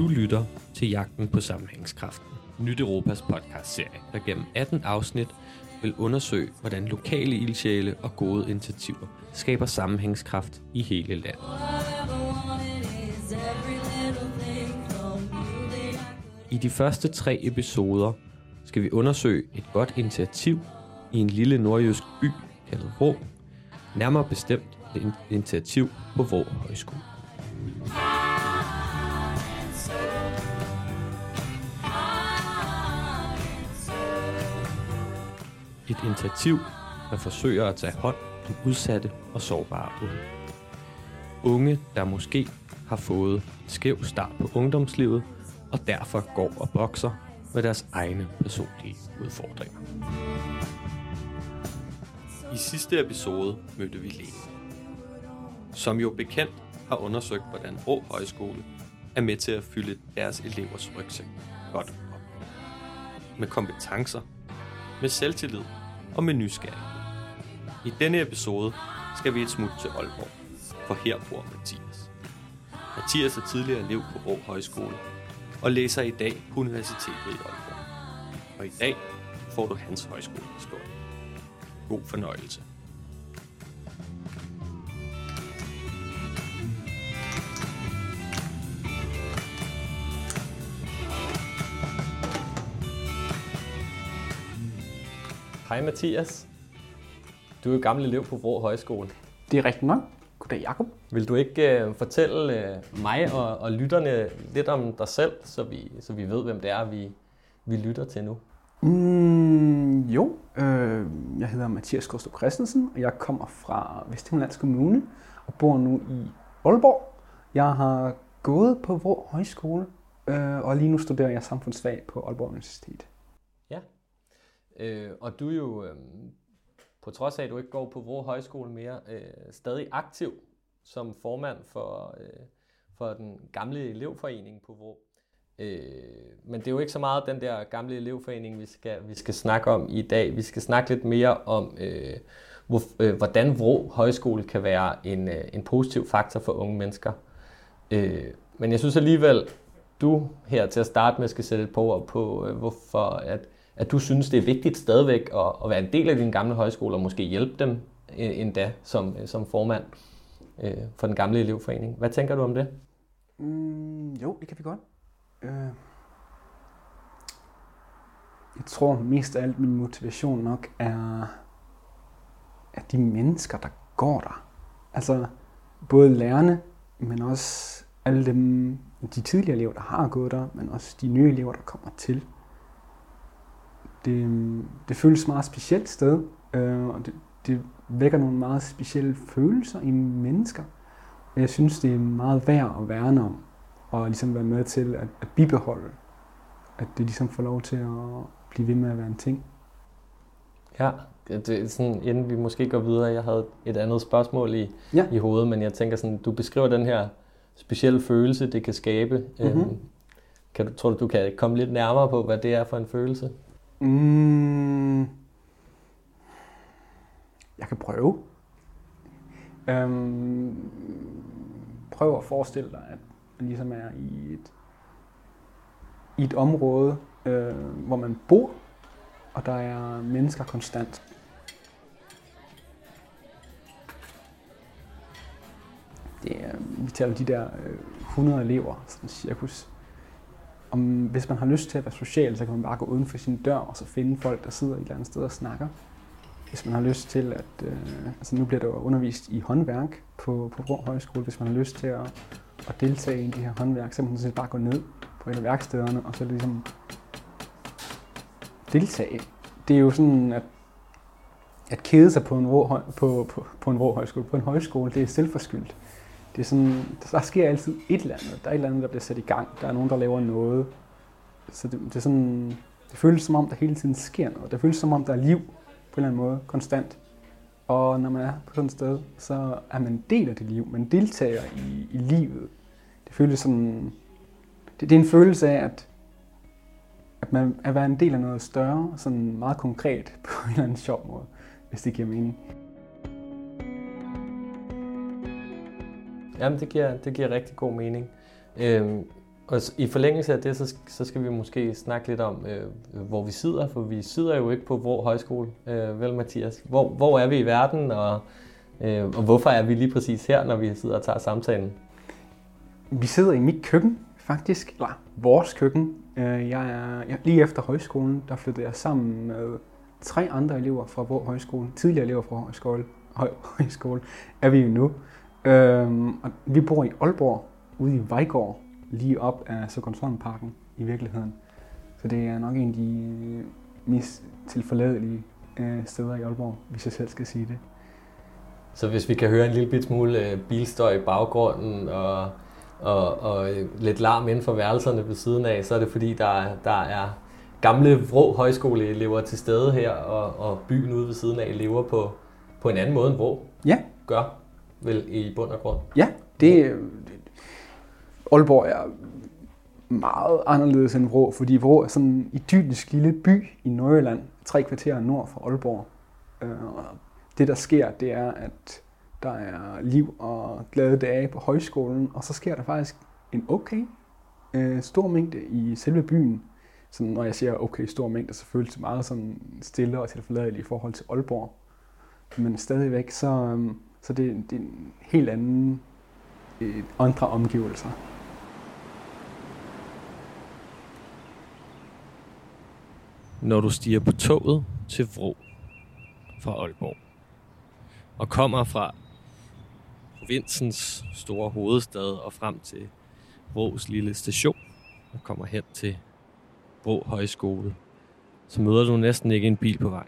Du lytter til Jagten på Sammenhængskraften. Nyt Europas podcast-serie, der gennem 18 afsnit vil undersøge, hvordan lokale ildsjæle og gode initiativer skaber sammenhængskraft i hele landet. I de første tre episoder skal vi undersøge et godt initiativ i en lille nordjysk by kaldet Vrå, nærmere bestemt et initiativ på Vrå Højskole. Et initiativ, der forsøger at tage hånd om udsatte og sårbare unge. Unge, der måske har fået en skæv start på ungdomslivet, og derfor går og bokser med deres egne personlige udfordringer. I sidste episode mødte vi Lene, som jo bekendt har undersøgt, hvordan Rå Højskole er med til at fylde deres elevers rygsæk godt op. Med kompetencer, med selvtillid og med nysgerrighed. I denne episode skal vi et smut til Aalborg, for her bor Mathias. Mathias er tidligere elev på Rå Højskole og læser i dag på Universitetet i Aalborg. Og i dag får du hans højskolehistorie. God fornøjelse. Hej Mathias. Du er jo gammel elev på Vrå Højskole. Det er rigtigt nok. Goddag, Jacob. Vil du ikke uh, fortælle uh, mig og, og lytterne lidt om dig selv, så vi, så vi ved, hvem det er, vi, vi lytter til nu? Mm, jo, øh, jeg hedder Mathias Kostrup Christensen, og jeg kommer fra Vesthimmerlands Kommune og bor nu i Aalborg. Jeg har gået på Vrå Højskole, øh, og lige nu studerer jeg samfundsfag på Aalborg Universitet. Øh, og du er jo, øh, på trods af at du ikke går på Vrå Højskole mere, øh, stadig aktiv som formand for, øh, for den gamle elevforening på Vrå. Øh, men det er jo ikke så meget den der gamle elevforening, vi skal, vi skal snakke om i dag. Vi skal snakke lidt mere om, øh, hvor, øh, hvordan Vrå Højskole kan være en, øh, en positiv faktor for unge mennesker. Øh, men jeg synes alligevel, du her til at starte med skal sætte et par ord på, øh, hvorfor at, at du synes, det er vigtigt stadigvæk at, at være en del af din gamle højskole og måske hjælpe dem øh, endda som, øh, som formand øh, for den gamle elevforening. Hvad tænker du om det? Mm, jo, det kan vi godt. Øh, jeg tror mest af alt min motivation nok er, er de mennesker, der går der. Altså både lærerne, men også alle dem, de tidligere elever, der har gået der, men også de nye elever, der kommer til. Det, det føles meget specielt sted, øh, og det, det vækker nogle meget specielle følelser i mennesker. Og jeg synes, det er meget værd at værne om, og ligesom være med til at, at bibeholde, at det ligesom får lov til at blive ved med at være en ting. Ja, det, det er sådan, inden vi måske går videre, jeg havde et andet spørgsmål i, Ja. i hovedet, men jeg tænker sådan, du beskriver den her specielle følelse, det kan skabe. Mhm. Øhm, kan du, tror du, du kan komme lidt nærmere på, hvad det er for en følelse? Mm, jeg kan prøve. Øhm, prøv at forestille dig, at man ligesom er i et, i et område, øh, hvor man bor, og der er mennesker konstant. Det er, vi taler de der øh, 100 elever, sådan cirkus. Om, hvis man har lyst til at være social, så kan man bare gå uden for sin dør og så finde folk, der sidder et eller andet sted og snakker. Hvis man har lyst til at, øh, altså nu bliver der undervist i håndværk på, på Vrå Højskole, hvis man har lyst til at, at deltage i de her håndværk, så kan man sådan set bare gå ned på et af værkstederne og så ligesom deltage. Det er jo sådan, at, at kede sig på en, rå, på, på, på en rå højskole, på en højskole, det er selvforskyldt. Det er sådan, der sker altid et eller andet. Der er et eller andet, der bliver sat i gang. Der er nogen, der laver noget. Så det, det er sådan, det føles som om, der hele tiden sker noget. Det føles som om, der er liv på en eller anden måde, konstant. Og når man er på sådan et sted, så er man en del af det liv. Man deltager i, i livet. Det føles sådan, det, det er en følelse af, at, at man er være en del af noget større, sådan meget konkret på en eller anden sjov måde, hvis det giver mening. Jamen, det giver, det giver rigtig god mening. Øhm, Og i forlængelse af det, så, så skal vi måske snakke lidt om, øh, hvor vi sidder, for vi sidder jo ikke på hvor Højskole, øh, vel Mathias? Hvor, hvor er vi i verden, og, øh, og hvorfor er vi lige præcis her, når vi sidder og tager samtalen? Vi sidder i mit køkken, faktisk, eller vores køkken. Øh, jeg er, jeg, lige efter højskolen, der flyttede jeg sammen med tre andre elever fra Vrå Højskole, tidligere elever fra Højskole, Høj, Højskole, er vi jo nu. Øhm, og vi bor i Aalborg, ude i Vejgaard, lige op af Søgonsholmparken i virkeligheden. Så det er nok en af de mest tilforladelige øh, steder i Aalborg, hvis jeg selv skal sige det. Så hvis vi kan høre en lille bit smule øh, bilstøj i baggrunden og, og, og lidt larm inden for værelserne ved siden af, så er det fordi, der, der er gamle Vrå højskoleelever til stede her, og, og byen ude ved siden af lever på, på en anden måde end Vrå ja. gør, vel i bund og grund. Ja, det, øh, Aalborg er meget anderledes end Vrå, fordi Vrå er sådan en idyllisk lille by i Nordjylland, tre kvarterer nord for Aalborg. Øh, og det, der sker, det er, at der er liv og glade dage på højskolen, og så sker der faktisk en okay øh, stor mængde i selve byen. Så når jeg siger okay stor mængde, så føles det meget sådan stille og tilforladeligt i forhold til Aalborg. Men stadigvæk, så, øh, så det, det er en helt anden, øh, andre omgivelser. når du stiger på toget til Vrå fra Aalborg og kommer fra provinsens store hovedstad og frem til Vrås lille station og kommer hen til Vrå Højskole, så møder du næsten ikke en bil på vej.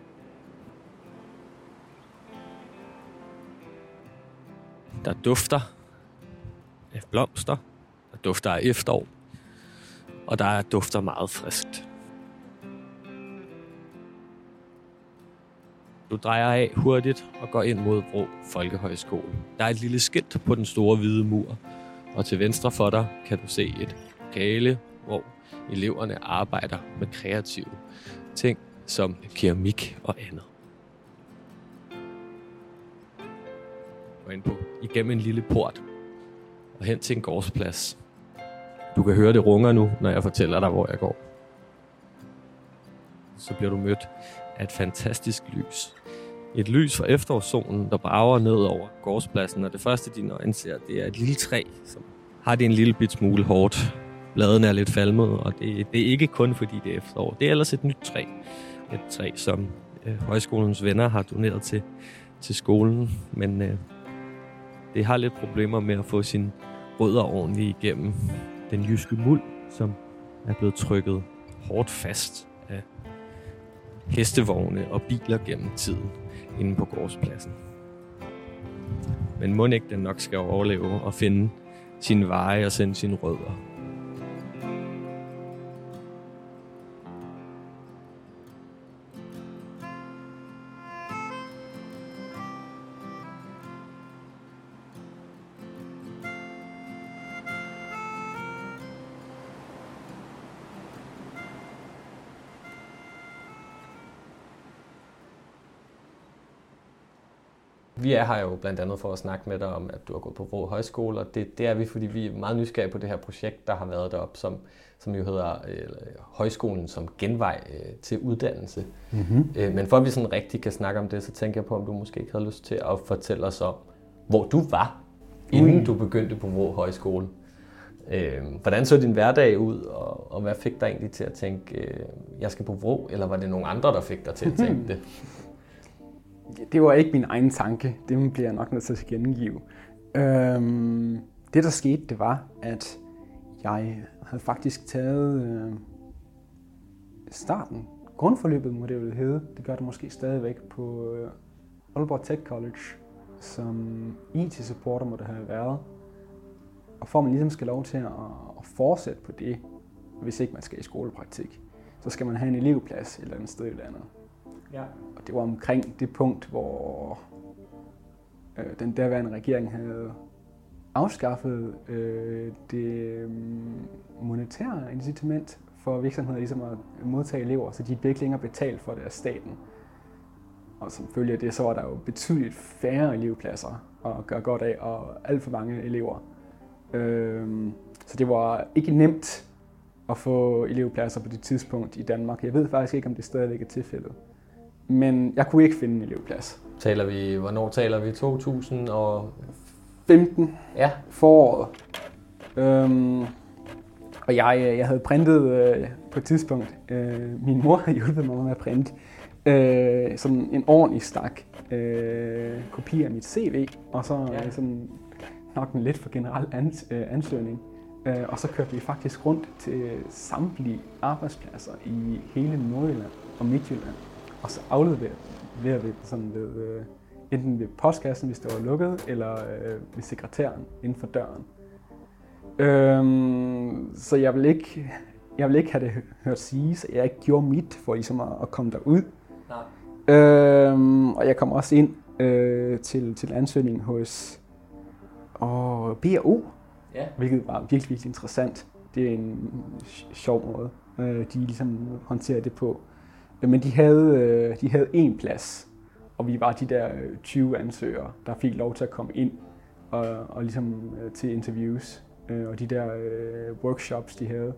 Der dufter af blomster, der dufter af efterår, og der dufter meget friskt. Du drejer af hurtigt og går ind mod Bro Folkehøjskole. Der er et lille skilt på den store hvide mur, og til venstre for dig kan du se et lokale, hvor eleverne arbejder med kreative ting som keramik og andet. Kommer ind på igennem en lille port og hen til en gårdsplads. Du kan høre det runger nu, når jeg fortæller dig, hvor jeg går. Så bliver du mødt af et fantastisk lys. Et lys fra efterårssolen, der brager ned over gårdspladsen, og det første, dine øjne ser, det er et lille træ, som har det en lille bit smule hårdt. Bladene er lidt falmet, og det, det er ikke kun fordi det er efterår. Det er ellers et nyt træ. Et træ, som øh, højskolens venner har doneret til, til skolen, men øh, det har lidt problemer med at få sin rødder ordentligt igennem den jyske muld, som er blevet trykket hårdt fast af hestevogne og biler gennem tiden inde på gårdspladsen. Men må ikke den nok skal overleve og finde sin veje og sende sine rødder Vi er her jo blandt andet for at snakke med dig om, at du har gået på Vrå Højskole, og det, det er vi, fordi vi er meget nysgerrige på det her projekt, der har været deroppe, som, som jo hedder øh, Højskolen som genvej øh, til uddannelse. Mm-hmm. Øh, men for at vi sådan rigtig kan snakke om det, så tænker jeg på, om du måske ikke havde lyst til at fortælle os om, hvor du var, inden mm. du begyndte på Vrå Højskole. Øh, hvordan så din hverdag ud, og, og hvad fik dig egentlig til at tænke, øh, jeg skal på Vrå, eller var det nogle andre, der fik dig til at tænke det? Det var ikke min egen tanke. Det bliver jeg nok nødt til at gengive. Øhm, det der skete, det var, at jeg havde faktisk taget øh, starten, grundforløbet må det jo hedde, det gør det måske stadigvæk, på øh, Aalborg Tech College, som IT-supporter må det have været. Og for at man ligesom skal lov til at, at fortsætte på det, hvis ikke man skal i skolepraktik, så skal man have en elevplads et eller andet sted i landet. Ja. Og det var omkring det punkt, hvor øh, den daværende regering havde afskaffet øh, det mm, monetære incitament for virksomheder ligesom at modtage elever, så de blev ikke længere betalt for det af staten. Og som følge af det, så var der jo betydeligt færre elevpladser at gøre godt af, og alt for mange elever. Øh, Så det var ikke nemt at få elevpladser på det tidspunkt i Danmark. Jeg ved faktisk ikke, om det stadigvæk er tilfældet. Men jeg kunne ikke finde en elevplads. Taler vi, hvornår taler vi? 2000 og... 15 Ja, foråret. Øhm, og jeg, øh, jeg havde printet øh, på et tidspunkt, øh, min mor havde hjulpet mig med at printe øh, sådan en ordentlig stak øh, kopi af mit CV, og så Ja. ja. sådan nok en lidt for generel ans, øh, ansøgning. Øh, og så kørte vi faktisk rundt til samtlige arbejdspladser i hele Nordjylland og Midtjylland. Og så afleverede vi det sådan ved, øh, enten ved postkassen, hvis det var lukket, eller øh, ved sekretæren inden for døren. Øhm, så jeg vil ikke, jeg vil ikke have det hø- hørt sige, så jeg ikke gjorde mit for ligesom at, at komme derud. Nej. Øhm, og jeg kom også ind øh, til, til ansøgningen hos og BRO, Ja. hvilket var virkelig, virkelig interessant. Det er en sj- sjov måde, øh, de ligesom håndterer det på. Øh, Men de havde, øh, de havde én plads, og vi var de der øh, 20 ansøgere, der fik lov til at komme ind og, og ligesom øh, til interviews øh, og de der øh, workshops, de havde.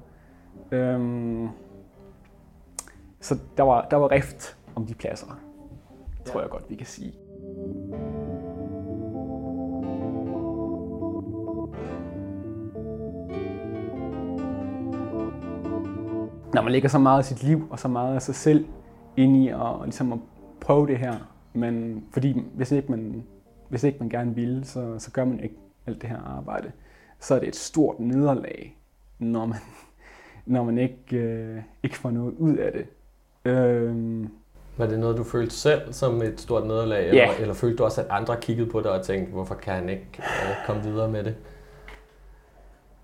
Øhm, så der var, der var rift om de pladser, tror jeg godt, vi kan sige. Når man lægger så meget af sit liv og så meget af sig selv ind i at, og ligesom at prøve det her, men fordi hvis ikke man, hvis ikke man gerne vil, så, så gør man ikke alt det her arbejde. Så er det et stort nederlag, når man, når man ikke, øh, ikke får noget ud af det. Øhm, Var det noget, du følte selv som et stort nederlag? Ja. Eller, eller følte du også, at andre kiggede på dig og tænkte, hvorfor kan han ikke øh, komme videre med det?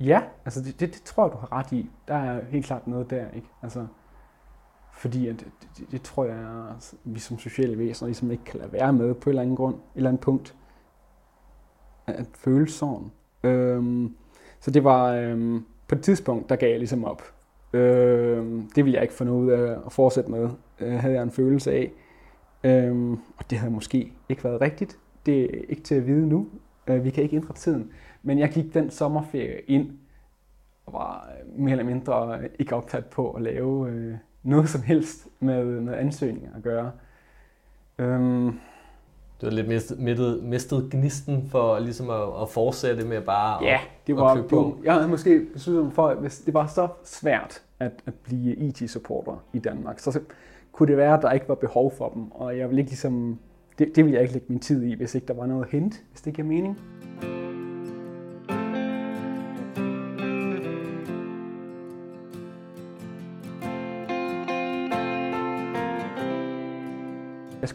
Ja, altså det, det, det tror jeg, du har ret i. Der er helt klart noget der, ikke? Altså, fordi at, det, det, det tror jeg, at vi som sociale væsener ligesom ikke kan lade være med på et eller andet grund, et eller andet punkt, at, at føle sorgen. Øhm, så det var, øhm, på et tidspunkt, der gav jeg ligesom op. Øhm, det ville jeg ikke få noget ud af at fortsætte med, øh, havde jeg en følelse af. Øhm, og det havde måske ikke været rigtigt. Det er ikke til at vide nu. Øh, vi kan ikke ændre tiden. Men jeg gik den sommerferie ind og var øh, mere eller mindre ikke optaget på at lave øh, noget som helst med, med ansøgninger at gøre. Øhm, Du har lidt mistet, mistet, mistet gnisten for ligesom at, at fortsætte med bare ja, at, det at var, det på. jeg havde måske besluttet for, at hvis det var så svært at, at blive IT-supporter i Danmark, så, kunne det være, at der ikke var behov for dem, og jeg ville ikke ligesom, det, det ville jeg ikke lægge min tid i, hvis ikke der var noget at hente, hvis det giver mening.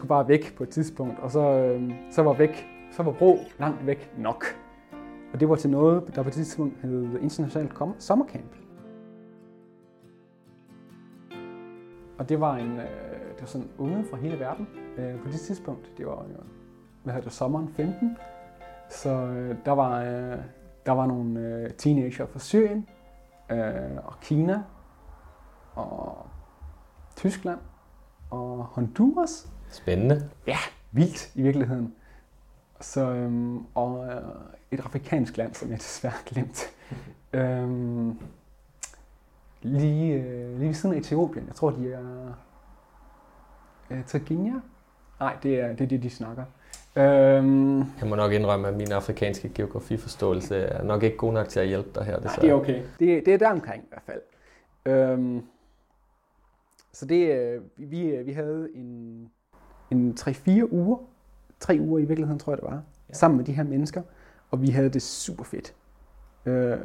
Skulle bare væk på et tidspunkt, og så, øh, så var væk, så var Bro langt væk nok. Og det var til noget, der på et tidspunkt hed International Sommercamp. Og det var en, øh, det var sådan unge fra hele verden øh, på det tidspunkt. Det var, jo, hvad hedder det, sommeren 15. Så øh, der var, øh, der var nogle øh, teenager fra Syrien øh, og Kina og Tyskland og Honduras Spændende. vildt i virkeligheden. Så, øhm, og øh, et afrikansk land, som jeg desværre har glemt. øhm, lige, øh, lige ved siden af Etiopien. Jeg tror, de er... Øh, Tanzania? Nej, det er, det er det, de snakker. Øhm, Jeg må nok indrømme, at min afrikanske geografiforståelse er nok ikke god nok til at hjælpe dig her, Nej, desværre. det er okay. Det, det er der omkring i hvert fald. Øhm, så det, øh, vi, vi havde en, en 3-4 uger, tre uger i virkeligheden, tror jeg det var, Ja. sammen med de her mennesker, og vi havde det super fedt. Øh,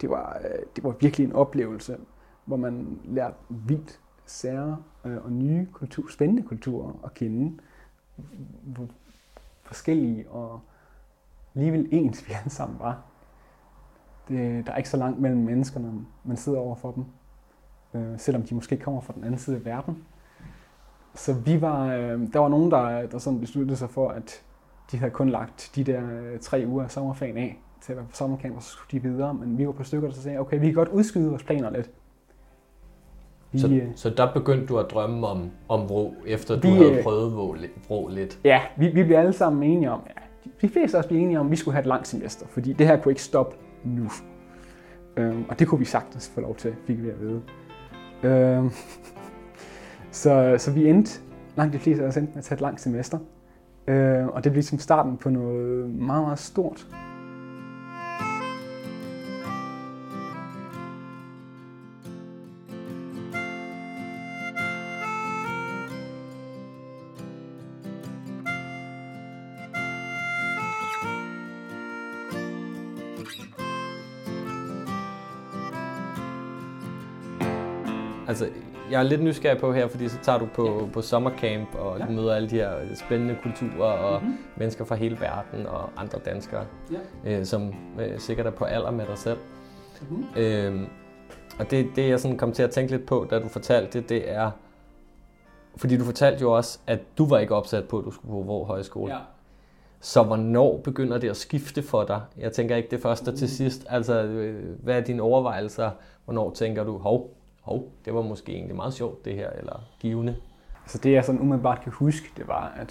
det, var, øh, det var virkelig en oplevelse, hvor man lærte vildt sære øh, og nye kultur, spændende kulturer at kende. Hvor forskellige og alligevel ens vi alle sammen var det, der er ikke så langt mellem mennesker, når man sidder over for dem. Øh, selvom de måske kommer fra den anden side af verden. Så vi var, øh, der var nogen, der, der sådan besluttede sig for, at de havde kun lagt de der øh, tre uger af sommerferien af til at være på sommercamp, og så skulle de videre. Men vi var på stykker, der sagde, okay, vi kan godt udskyde vores planer lidt. Vi, Så, øh, så der begyndte du at drømme om, om Vrå, efter du Vi, havde øh, prøvet Vrå, Vrå lidt. Ja, vi, vi blev alle sammen enige om, ja, de- de fleste af os blev enige om, at vi skulle have et langt semester, fordi det her kunne ikke stoppe nu. Øhm, og det kunne vi sagtens få lov til, fik vi at vide. Øhm, så, så vi endte, langt de fleste af os endte med at tage et langt semester. Øh, og det blev ligesom starten på noget meget, meget stort. Altså, jeg er lidt nysgerrig på her, fordi så tager du på, ja. på sommercamp, og ja. du møder alle de her spændende kulturer og mm-hmm. mennesker fra hele verden og andre danskere, ja. øh, som øh, sikkert er på alder med dig selv. Mm-hmm. Øh, og det, det, jeg sådan kom til at tænke lidt på, da du fortalte det, det er, fordi du fortalte jo også, at du var ikke opsat på, at du skulle på Vrå Højskole. Ja. Så hvornår begynder det at skifte for dig? Jeg tænker ikke det første mm. til sidst. Altså, øh, hvad er dine overvejelser? Hvornår tænker du, hov, hov, det var måske egentlig meget sjovt det her, eller givende? Altså det jeg sådan umiddelbart kan huske, det var, at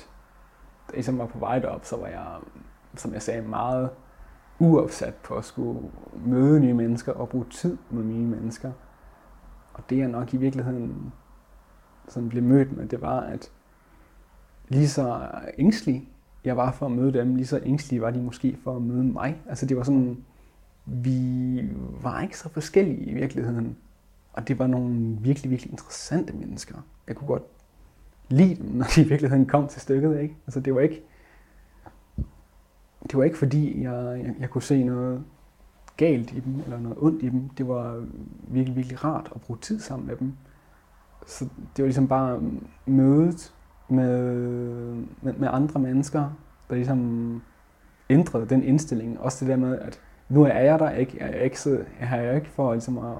da jeg ligesom var på vej derop, så var jeg, som jeg sagde, meget uopsat på at skulle møde nye mennesker og bruge tid med nye mennesker. Og det jeg nok i virkeligheden sådan blev mødt med, det var, at lige så ængstelig jeg var for at møde dem, lige så ængstelige var de måske for at møde mig. Altså det var sådan, vi var ikke så forskellige i virkeligheden. Og det var nogle virkelig, virkelig interessante mennesker. Jeg kunne godt lide dem, når de i virkeligheden kom til stykket. Ikke? Altså det var ikke, det var ikke fordi, jeg, jeg, jeg kunne se noget galt i dem, eller noget ondt i dem. Det var virkelig, virkelig rart at bruge tid sammen med dem. Så det var ligesom bare mødet med, med, med andre mennesker, der ligesom ændrede den indstilling. Også det der med, at nu er jeg der ikke, jeg er ikke, jeg er ikke for ligesom at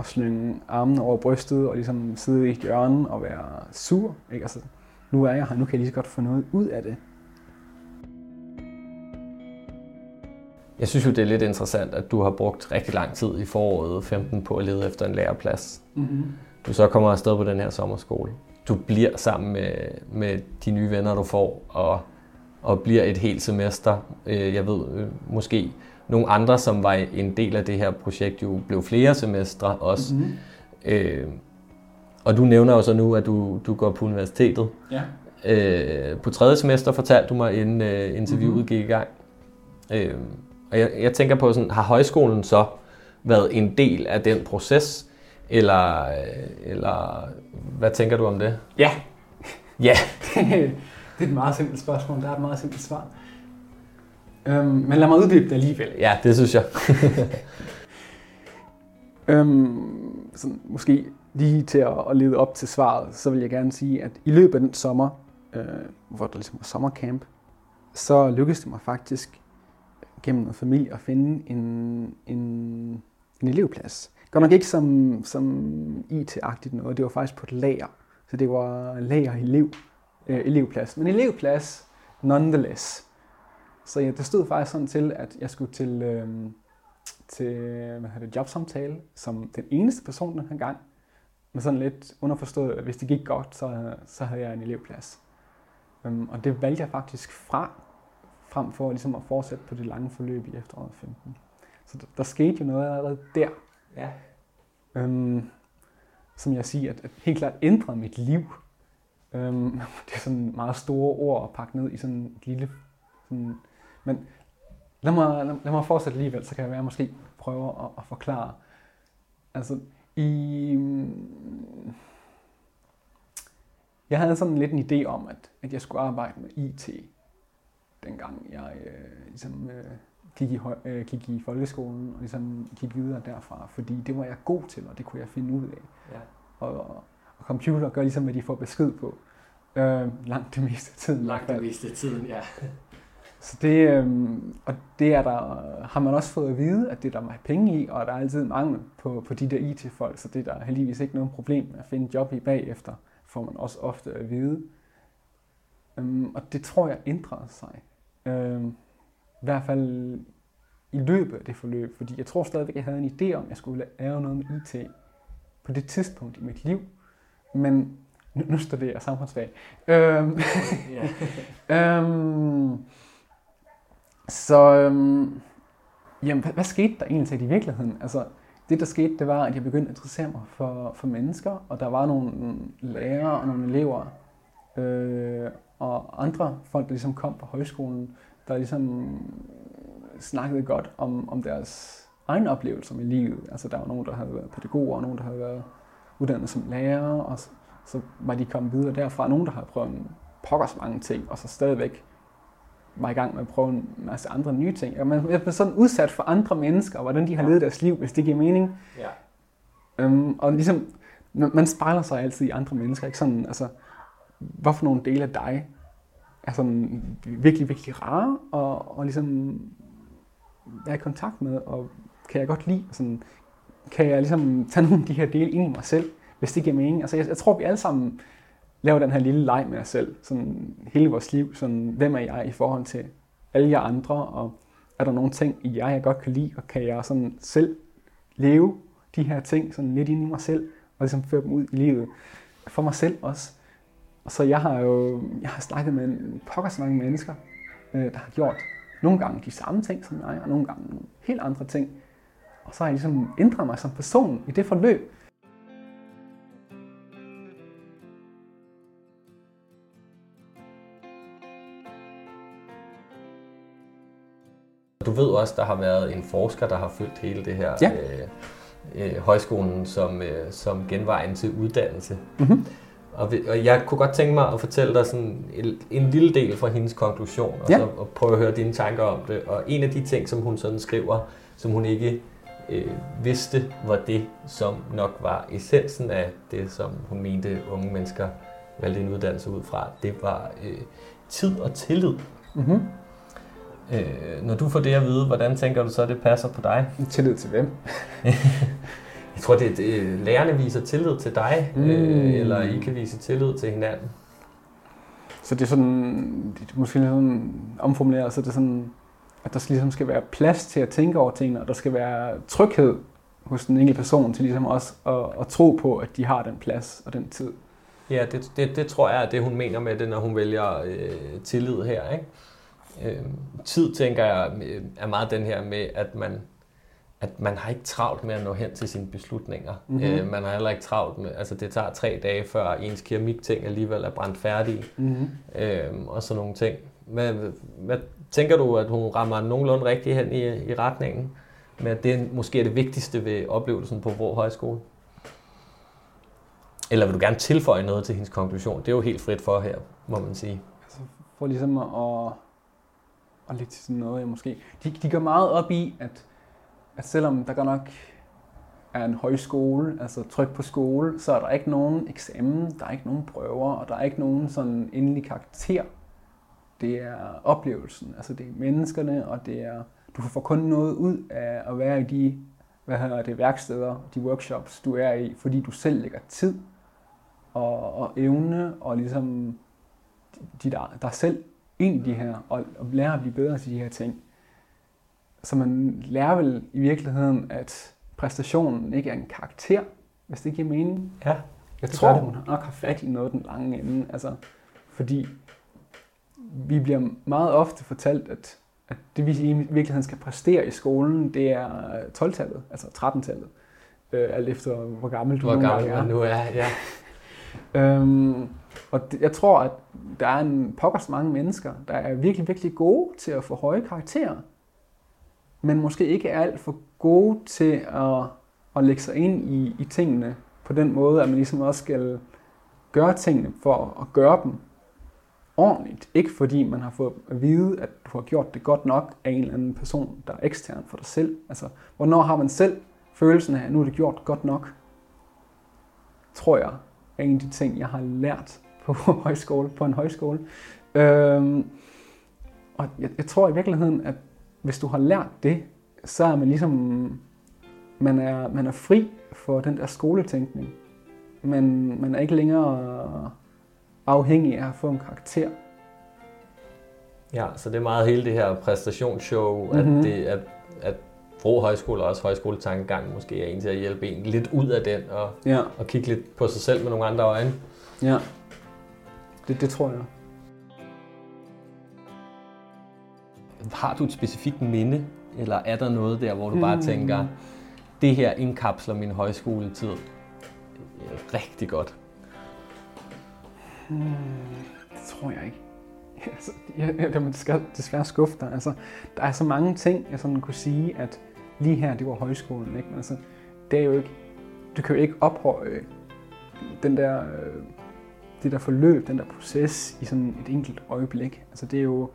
at slynge armene over brystet og ligesom sidde i et hjørne og være sur. Ikke? Altså, nu er jeg her, nu kan jeg lige så godt få noget ud af det. Jeg synes jo, det er lidt interessant, at du har brugt rigtig lang tid i foråret 15 på at lede efter en læreplads. Mm-hmm. Du så kommer afsted på den her sommerskole. Du bliver sammen med, med de nye venner, du får, og, og bliver et helt semester. Øh, jeg ved øh, måske nogle andre, som var en del af det her projekt, jo blev flere semestre også. Mm-hmm. Øh, og du nævner jo så nu, at du, du går på universitetet. Ja. Øh, på tredje semester fortalte du mig, inden øh, interviewet mm-hmm. gik i gang. Øh, og jeg, jeg tænker på, sådan, har højskolen så været en del af den proces? Eller, øh, eller hvad tænker du om det? Ja. Ja. det er et meget simpelt spørgsmål. Der er et meget simpelt svar. Øhm, men lad mig uddybe det alligevel. Ja, det synes jeg. øhm, sådan, måske lige til at, at lede op til svaret, så vil jeg gerne sige, at i løbet af den sommer, øh, hvor der ligesom var sommercamp, så lykkedes det mig faktisk gennem noget familie at finde en, en, en elevplads. Godt nok ikke som, som IT-agtigt noget, det var faktisk på et lager. Så det var lager elev, øh, elevplads. Men elevplads nonetheless. Så ja, det stod faktisk sådan til, at jeg skulle til, øh, til hvad hedder det, jobsamtale som den eneste person den her gang. Men sådan lidt underforstået, at hvis det gik godt, så, så havde jeg en elevplads. Um, og det valgte jeg faktisk fra, frem for ligesom at fortsætte på det lange forløb i efteråret 15. Så der, der skete jo noget allerede der. Ja. Um, som jeg siger, at, at helt klart ændrede mit liv. Um, det er sådan meget store ord at pakke ned i sådan et lille sådan men lad mig, lad, lad mig fortsætte alligevel, så kan jeg, være, måske prøve at, at forklare. Altså, i... Jeg havde sådan lidt en idé om, at, at jeg skulle arbejde med IT, dengang jeg øh, ligesom, øh, gik, i, øh, gik i folkeskolen og ligesom gik videre derfra, fordi det var jeg god til, og det kunne jeg finde ud af. Ja. Og, og computer gør ligesom, hvad de får besked på. Øh, langt det meste af tiden. Langt det meste af tiden, ja. Så det, øh, og det er der, har man også fået at vide, at det er der er penge i, og der er altid mangel på, på de der IT-folk, så det er der heldigvis ikke noget problem med at finde job i bagefter, får man også ofte at vide. Um, og det tror jeg ændrede sig. Um, I hvert fald i løbet af det forløb, fordi jeg tror stadigvæk, jeg havde en idé om, at jeg skulle lave noget med IT på det tidspunkt i mit liv. Men nu, nu studerer jeg samfundsfag. Um, um, Så øhm, jamen, hvad, hvad skete der egentlig i virkeligheden? Altså, det der skete, det var, at jeg begyndte at interessere mig for, for mennesker, og der var nogle lærere og nogle elever, øh, og andre folk, der ligesom kom på højskolen, der ligesom snakkede godt om, om deres egne oplevelser med livet. Altså der var nogen, der havde været pædagoger, og nogen, der havde været uddannet som lærer, og så, så var de kommet videre derfra. Nogen, der havde prøvet en pokkers mange ting, og så stadigvæk var i gang med at prøve en masse andre nye ting. Og man er sådan udsat for andre mennesker, og hvordan de har levet deres liv, hvis det giver mening. Ja. Øhm, og ligesom, man spejler sig altid i andre mennesker. Ikke? Sådan, altså, hvorfor nogle dele af dig er sådan virkelig, virkelig rare, og, og ligesom være i kontakt med, og kan jeg godt lide, sådan, kan jeg ligesom tage nogle af de her dele ind i mig selv, hvis det giver mening. Altså, jeg, jeg tror, vi alle sammen laver den her lille leg med os selv, sådan hele vores liv, sådan, hvem er jeg i forhold til alle jer andre, og er der nogle ting i jer, jeg godt kan lide, og kan jeg sådan selv leve de her ting sådan lidt ind i mig selv, og ligesom føre dem ud i livet for mig selv også. Og så jeg har jo jeg har snakket med en pokker så mange mennesker, øh, der har gjort nogle gange de samme ting som mig, og nogle gange nogle helt andre ting. Og så har jeg ligesom ændret mig som person i det forløb. Du ved også, der har været en forsker, der har følt hele det her Ja. øh, øh, højskolen som, øh, som genvejen til uddannelse. Mm-hmm. Og, og jeg kunne godt tænke mig at fortælle dig sådan en, en lille del fra hendes konklusion, og Ja. så og prøve at høre dine tanker om det. Og en af de ting, som hun sådan skriver, som hun ikke øh, vidste, var det, som nok var essensen af det, som hun mente, unge mennesker valgte en uddannelse ud fra, det var øh, tid og tillid. Mm-hmm. Øh, når du får det at vide, hvordan tænker du så, det passer på dig? Tillid til hvem? Jeg tror, det er det, lærerne viser tillid til dig, mm. Mm. øh, eller I kan vise tillid til hinanden. Så det er sådan, det er måske sådan omformuleret, så det er sådan, at der skal, ligesom skal være plads til at tænke over tingene, og der skal være tryghed hos den enkelte person til ligesom også at, at tro på, at de har den plads og den tid. Ja, det, det, det tror jeg er det, hun mener med det, når hun vælger øh, tillid her. Ikke? Øh, tid, tænker jeg, er meget den her med, at man, at man har ikke travlt med at nå hen til sine beslutninger. Mhm. Mm-hmm. Øh, man har heller ikke travlt med, altså det tager tre dage, før ens keramikting alligevel er brændt færdige, Mm-hmm. øh, og sådan nogle ting. Hvad, hvad tænker du, at hun rammer nogenlunde rigtigt hen i, i retningen? med, at det måske er det vigtigste ved oplevelsen på Vrå Højskole? Eller vil du gerne tilføje noget til hendes konklusion? Det er jo helt frit for her, må man sige. Altså, for ligesom at, og lidt til sådan noget, jeg måske... De, de går meget op i, at, at selvom der godt nok er en højskole, altså tryk på skole, så er der ikke nogen eksamen, der er ikke nogen prøver, og der er ikke nogen sådan endelig karakter. Det er oplevelsen, altså det er menneskerne, og det er, du får kun noget ud af at være i de hvad hedder det, værksteder, de workshops, du er i, fordi du selv lægger tid og, og evne og ligesom de der, der selv ind i de her, og, og lærer at blive bedre til de her ting. Så man lærer vel i virkeligheden, at præstationen ikke er en karakter, hvis det giver mening. Ja, Jeg Det tror, det. hun nok har fat i noget den lange ende. Altså, fordi vi bliver meget ofte fortalt, at, at det vi i virkeligheden skal præstere i skolen, det er 12-tallet, altså 13-tallet. Øh, alt efter hvor gammel du hvor gammel man nu er. Ja. Øhm, og det, jeg tror, at der er en pokkers mange mennesker, der er virkelig, virkelig gode til at få høje karakterer, men måske ikke er alt for gode til at, at lægge sig ind i, i tingene på den måde, at man ligesom også skal gøre tingene for at gøre dem ordentligt. Ikke fordi man har fået at vide, at du har gjort det godt nok af en eller anden person, der er ekstern for dig selv. Altså, hvornår har man selv følelsen af, at nu er det gjort godt nok? Tror jeg, er en af de ting, jeg har lært på højskole, på en højskole. Øhm, og jeg, jeg tror i virkeligheden, at hvis du har lært det, så er man ligesom, man er, man er fri for den der skoletænkning. Men man er ikke længere afhængig af at få en karakter. ja, så det er meget hele det her præstationsshow, mm-hmm. Mhm. at, det, at, at Vrå Højskole og også højskoletankegang måske er en til at hjælpe en lidt ud af den og, Ja, og kigge lidt på sig selv med nogle andre øjne. ja. Det, det tror jeg. Har du et specifikt minde Eller er der noget der, hvor du bare Hmm. tænker, det her indkapsler min højskoletid rigtig godt? Det tror jeg ikke. Altså, jeg, jeg, jeg desværre- desværre skuffe dig. Altså, der er så mange ting, jeg sådan kunne sige, at lige her, det var højskolen. Ikke? Men altså, det er jo ikke, du kan jo ikke ophøje den der, øh, det der forløb, den der proces i sådan et enkelt øjeblik. Altså, det er jo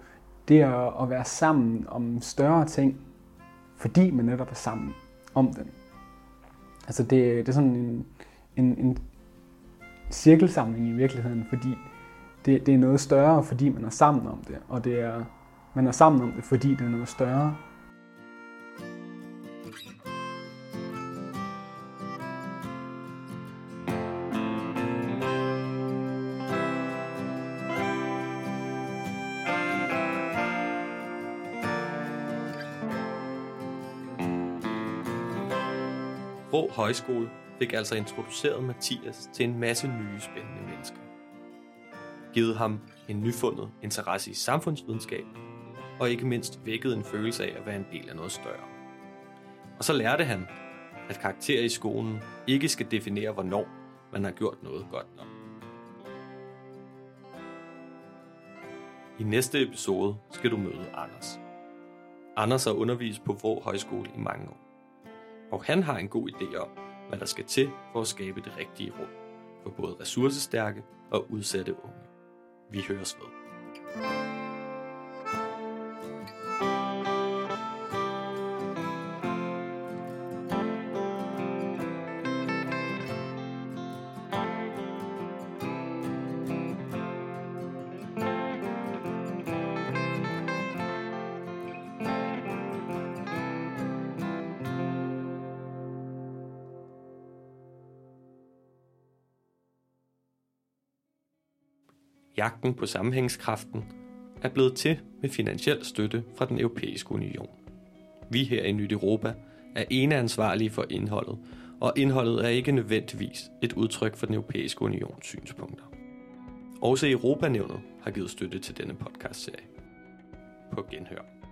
det at, være sammen om større ting, fordi man netop er sammen om dem. Altså, det, det er sådan en, en, en cirkelsamling i virkeligheden, fordi det, det er noget større, fordi man er sammen om det, og det er, man er sammen om det, fordi det er noget større. Vrå Højskole fik altså introduceret Mathias til en masse nye spændende mennesker. Givet ham en nyfundet interesse i samfundsvidenskab, og ikke mindst vækket en følelse af at være en del af noget større. Og så lærte han, at karakterer i skolen ikke skal definere, hvornår man har gjort noget godt nok. I næste episode skal du møde Anders. Anders har undervist på Vrå Højskole i mange år og han har en god idé om, hvad der skal til for at skabe det rigtige rum for både ressourcestærke og udsatte unge. Vi høres ved. Jagten på sammenhængskraften er blevet til med finansiel støtte fra den europæiske union. Vi her i Nyt Europa er ene ansvarlige for indholdet, og indholdet er ikke nødvendigvis et udtryk for den europæiske unions synspunkter. Også Europanævnet har givet støtte til denne podcastserie. På genhør.